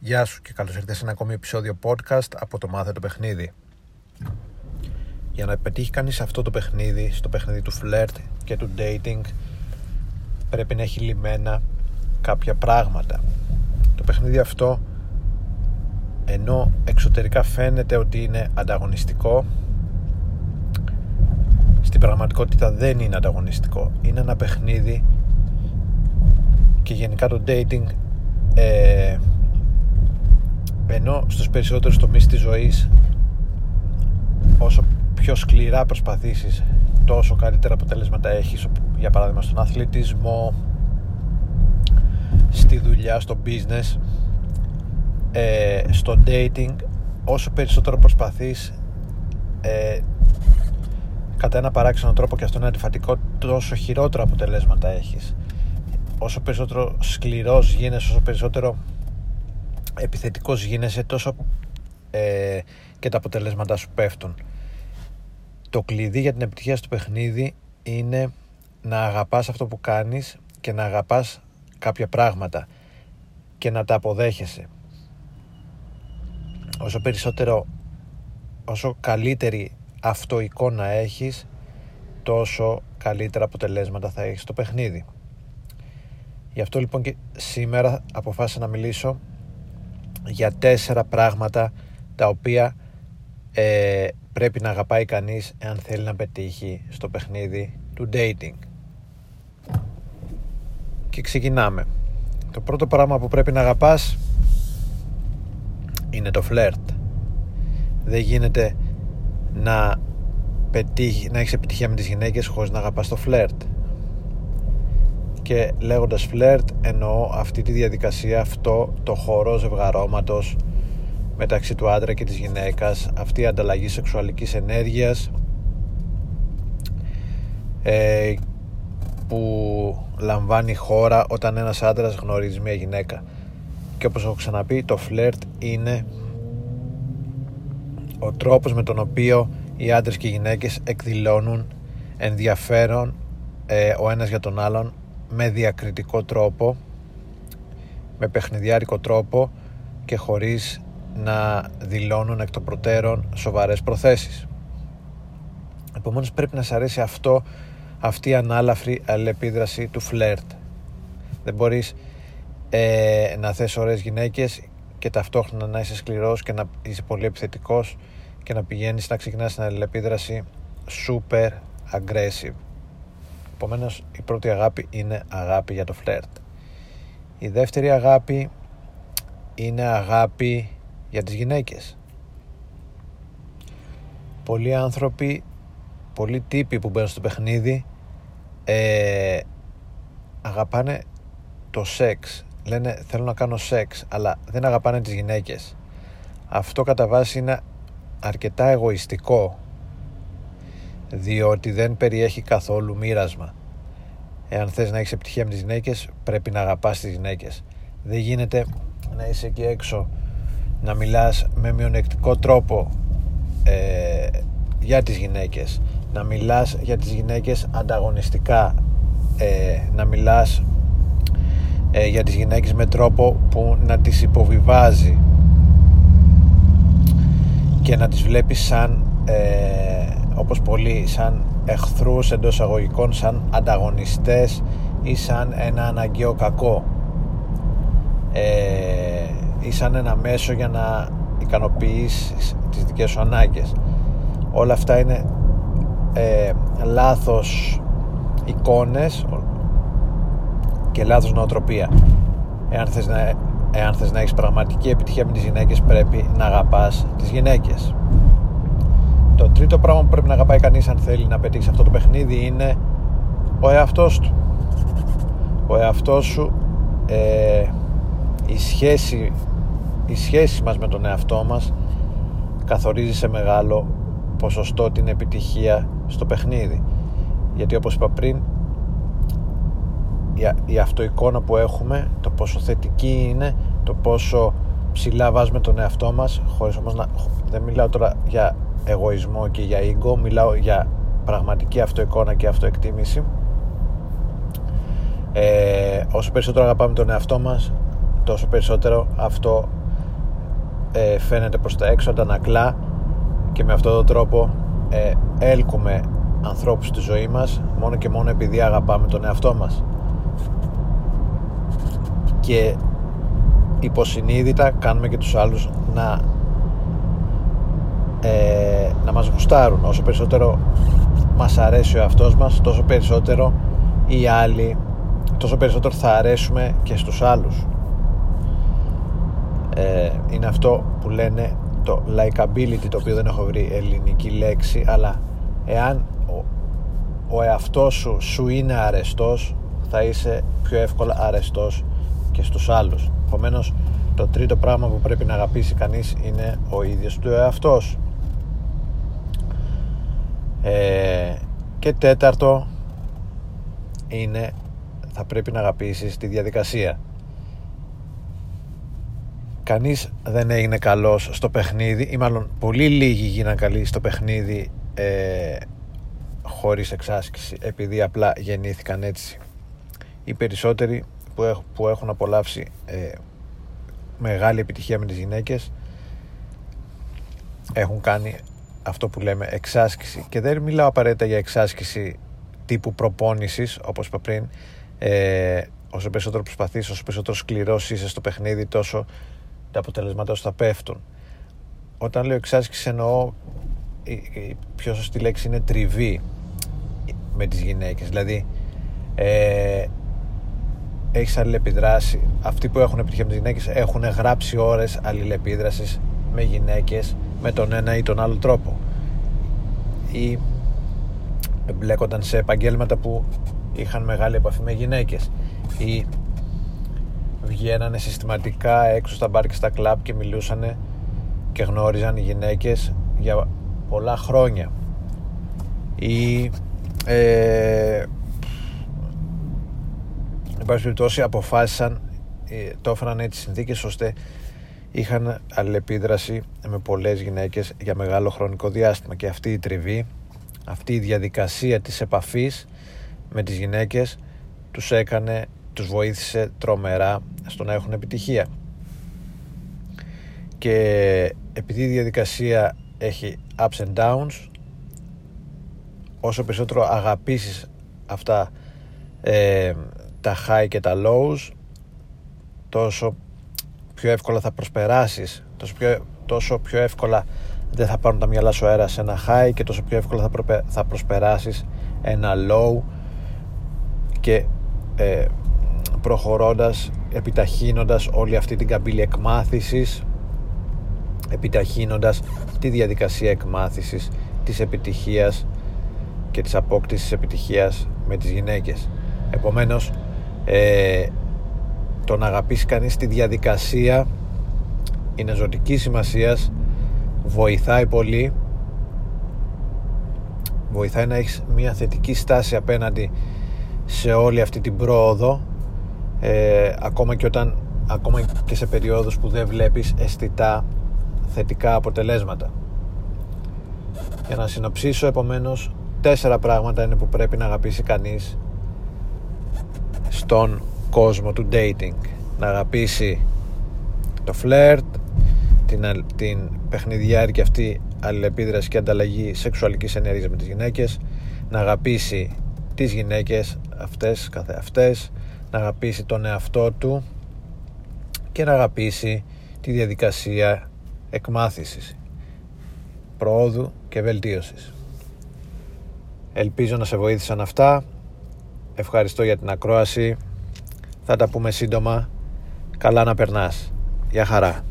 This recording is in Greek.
Γεια σου και καλώς ήρθες σε ένα ακόμη επεισόδιο podcast από το Μάθε το Παιχνίδι. Για να πετύχει κανείς αυτό το παιχνίδι, στο παιχνίδι του φλερτ και του dating, πρέπει να έχει λιμένα κάποια πράγματα. Το παιχνίδι αυτό, ενώ εξωτερικά φαίνεται ότι είναι ανταγωνιστικό, στην πραγματικότητα δεν είναι ανταγωνιστικό. Είναι ένα παιχνίδι και γενικά το dating ε, ενώ στους περισσότερους τομείς της ζωής όσο πιο σκληρά προσπαθήσεις τόσο καλύτερα αποτελέσματα έχεις για παράδειγμα στον αθλητισμό στη δουλειά, στο business ε, στο dating όσο περισσότερο προσπαθείς ε, κατά ένα παράξενο τρόπο και αυτό είναι αντιφατικό τόσο χειρότερα αποτελέσματα έχεις. Όσο περισσότερο σκληρός γίνεσαι όσο περισσότερο επιθετικός γίνεσαι τόσο ε, και τα αποτελέσματα σου πέφτουν. Το κλειδί για την επιτυχία στο παιχνίδι είναι να αγαπάς αυτό που κάνεις και να αγαπάς κάποια πράγματα και να τα αποδέχεσαι. Όσο περισσότερο όσο καλύτερη αυτοεικόνα έχεις τόσο καλύτερα αποτελέσματα θα έχεις στο παιχνίδι. Γι' αυτό λοιπόν και σήμερα αποφάσισα να μιλήσω για τέσσερα πράγματα τα οποία ε, πρέπει να αγαπάει κανείς εάν θέλει να πετύχει στο παιχνίδι του dating. Και ξεκινάμε. Το πρώτο πράγμα που πρέπει να αγαπάς είναι το φλερτ. Δεν γίνεται να, πετύχει, να έχεις επιτυχία με τις γυναίκες χωρίς να αγαπάς το φλερτ και λέγοντας φλερτ εννοώ αυτή τη διαδικασία αυτό το χώρο ζευγαρώματος μεταξύ του άντρα και της γυναίκας αυτή η ανταλλαγή σεξουαλικής ενέργειας ε, που λαμβάνει χώρα όταν ένας άντρας γνωρίζει μια γυναίκα. Και όπως έχω ξαναπεί το φλερτ είναι ο τρόπος με τον οποίο οι άντρες και οι γυναίκες εκδηλώνουν ενδιαφέρον ε, ο ένας για τον άλλον με διακριτικό τρόπο με παιχνιδιάρικο τρόπο και χωρίς να δηλώνουν εκ των προτέρων σοβαρές προθέσεις. Επομένως πρέπει να σας αρέσει αυτό αυτή η ανάλαφρη αλληλεπίδραση του φλερτ. Δεν μπορείς ε, να θες ωραίες γυναίκες και ταυτόχρονα να είσαι σκληρός και να είσαι πολύ επιθετικός και να πηγαίνεις να ξεκινάς την αλληλεπίδραση super aggressive Επομένως η πρώτη αγάπη είναι αγάπη για το φλερτ. Η δεύτερη αγάπη είναι αγάπη για τις γυναίκες. Πολλοί άνθρωποι, πολλοί τύποι που μπαίνουν στο παιχνίδι ε, αγαπάνε το σεξ. Λένε θέλω να κάνω σεξ, αλλά δεν αγαπάνε τις γυναίκες. Αυτό κατά βάση είναι αρκετά εγωιστικό διότι δεν περιέχει καθόλου μοίρασμα. Εάν θες να έχεις επιτυχία με τις γυναίκες πρέπει να αγαπάς τις γυναίκες. Δεν γίνεται να είσαι εκεί έξω να μιλάς με μειονεκτικό τρόπο ε, για τις γυναίκες να μιλάς για τις γυναίκες ανταγωνιστικά ε, να μιλάς ε, για τις γυναίκες με τρόπο που να τις υποβιβάζει και να τις βλέπεις σαν όπως πολλοί σαν εχθρούς εντός αγωγικών σαν ανταγωνιστές ή σαν ένα αναγκαίο κακό. Ε, ή σαν ένα μέσο για να ικανοποιήσεις τις δικές σου ανάγκες. Όλα αυτά είναι ε, λάθος εικόνες και λάθος νοοτροπία. Εάν θες να, εάν θες να έχεις πραγματική επιτυχία με τις γυναίκες πρέπει να αγαπάς τις γυναίκες το τρίτο πράγμα που πρέπει να αγαπάει κανείς αν θέλει να πετύχει αυτό το παιχνίδι είναι ο εαυτός του. Ο εαυτός σου, ε, η, σχέση, η σχέση μας με τον εαυτό μας καθορίζει σε μεγάλο ποσοστό την επιτυχία στο παιχνίδι. Γιατί όπως είπα πριν, η, η αυτοεικόνα που έχουμε, το πόσο θετική είναι, το πόσο ψηλά βάζουμε τον εαυτό μας, χωρίς όμως να, δεν μιλάω τώρα για εγωισμό και για ego μιλάω για πραγματική αυτοεικόνα και αυτοεκτίμηση. Ε, όσο περισσότερο αγαπάμε τον εαυτό μας τόσο περισσότερο αυτό ε, φαίνεται προς τα έξω αντανακλά και με αυτόν τον τρόπο ε, έλκουμε ανθρώπους στη ζωή μας μόνο και μόνο επειδή αγαπάμε τον εαυτό μας. Και υποσυνείδητα κάνουμε και τους άλλους να ε, να μας γουστάρουν. Όσο περισσότερο μας αρέσει ο εαυτός μας τόσο περισσότερο οι άλλοι τόσο περισσότερο θα αρέσουμε και στους άλλους. Ε, είναι αυτό που λένε το likability το οποίο δεν έχω βρει ελληνική λέξη αλλά εάν ο, ο εαυτός σου σου είναι αρεστός θα είσαι πιο εύκολα αρεστός και στους άλλους. Επομένως το τρίτο πράγμα που πρέπει να αγαπήσει κανείς είναι ο ίδιος του εαυτός ε, και τέταρτο είναι θα πρέπει να αγαπήσεις τη διαδικασία. Κανείς δεν έγινε καλός στο παιχνίδι ή μάλλον πολύ λίγοι γίναν καλοί στο παιχνίδι ε, χωρίς εξάσκηση επειδή απλά γεννήθηκαν έτσι. Οι περισσότεροι που, που έχουν απολαύσει ε, μεγάλη επιτυχία με τις γυναίκες έχουν κάνει αυτό που λέμε εξάσκηση. Και δεν μιλάω απαραίτητα για εξάσκηση τύπου προπόνησης όπως είπα πριν. Ε, όσο περισσότερο προσπαθείς όσο περισσότερο σκληρός είσαι στο παιχνίδι τόσο τα αποτελέσματα σου θα πέφτουν. Όταν λέω εξάσκηση εννοώ η, η πιο σωστή λέξη είναι τριβή με τις γυναίκες. Δηλαδή ε, έχεις αλληλεπιδράσει. Αυτοί που έχουν επιτυχία με τις γυναίκες έχουν γράψει ώρες αλληλεπίδρασης με γυναίκες με τον ένα ή τον άλλο τρόπο. Ή εμπλέκονταν σε επαγγέλματα που είχαν μεγάλη επαφή με γυναίκες. Ή βγαίνανε συστηματικά έξω στα μπαρ και στα κλαμπ και μιλούσαν και γνώριζαν οι γυναίκες για πολλά χρόνια. Ή ε, εν πάση περιπτώσει αποφάσισαν ε, το έφεραν έτσι συνθήκες ώστε είχαν αλληλεπίδραση με πολλές γυναίκες για μεγάλο χρονικό διάστημα. Και αυτή η τριβή αυτή η διαδικασία της επαφής με τις γυναίκες τους έκανε τους βοήθησε τρομερά στο να έχουν επιτυχία. Και επειδή η διαδικασία έχει ups and downs όσο περισσότερο αγαπήσεις αυτά ε, τα high και τα lows τόσο πιο εύκολα θα προσπεράσεις τόσο πιο, τόσο πιο εύκολα δεν θα πάρουν τα μυαλά σου αέρα σε ένα high και τόσο πιο εύκολα θα, προπε, θα προσπεράσεις ένα low. Και ε, προχωρώντας, επιταχύνοντας όλη αυτή την καμπύλη εκμάθησης επιταχύνοντας τη διαδικασία εκμάθησης της επιτυχίας και της απόκτησης επιτυχίας με τις γυναίκες. Επομένως ε, το να αγαπήσει κανείς τη διαδικασία είναι ζωτική σημασίας βοηθάει πολύ. Βοηθάει να έχεις μια θετική στάση απέναντι σε όλη αυτή την πρόοδο ε, ακόμα και όταν ακόμα και σε περιόδους που δεν βλέπεις αισθητά θετικά αποτελέσματα. Για να συνοψίσω επομένως τέσσερα πράγματα είναι που πρέπει να αγαπήσει κανείς στον κόσμο του dating. Να αγαπήσει το φλερτ την, την παιχνιδιάρικη αυτή αλληλεπίδραση και ανταλλαγή σεξουαλικής ενέργειας με τις γυναίκες. Να αγαπήσει τις γυναίκες αυτές καθεαυτές να αγαπήσει τον εαυτό του και να αγαπήσει τη διαδικασία εκμάθησης προόδου και βελτίωσης. Ελπίζω να σε βοήθησαν αυτά. Ευχαριστώ για την ακρόαση θα τα πούμε σύντομα. Καλά να περνάς. Γεια χαρά